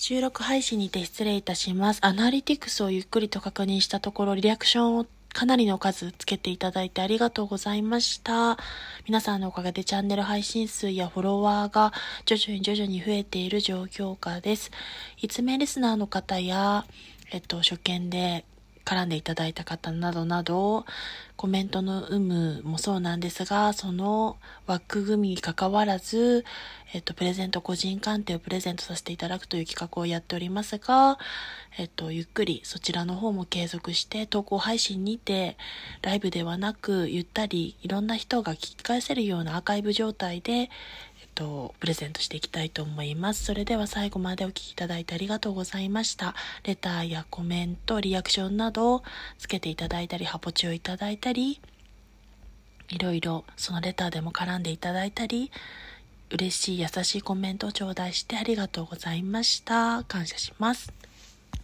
収録配信にて失礼いたします。アナリティクスをゆっくりと確認したところ、リアクションをかなりの数つけていただいてありがとうございました。皆さんのおかげでチャンネル配信数やフォロワーが徐々に徐々に増えている状況下です。いつめリスナーの方や、えっと、初見で絡んでいただいた方などなど、コメントの有無もそうなんですが、その枠組みに関わらず、えっと、プレゼント個人鑑定をプレゼントさせていただくという企画をやっておりますが、えっと、ゆっくりそちらの方も継続して投稿配信にて、ライブではなく、ゆったりいろんな人が聞き返せるようなアーカイブ状態で、と、プレゼントしていきたいと思います。それでは最後までお聴きいただいてありがとうございました。レターやコメント、リアクションなどをつけていただいたり、ハポチをいただいたり、いろいろそのレターでも絡んでいただいたり、嬉しい優しいコメントを頂戴してありがとうございました。感謝します。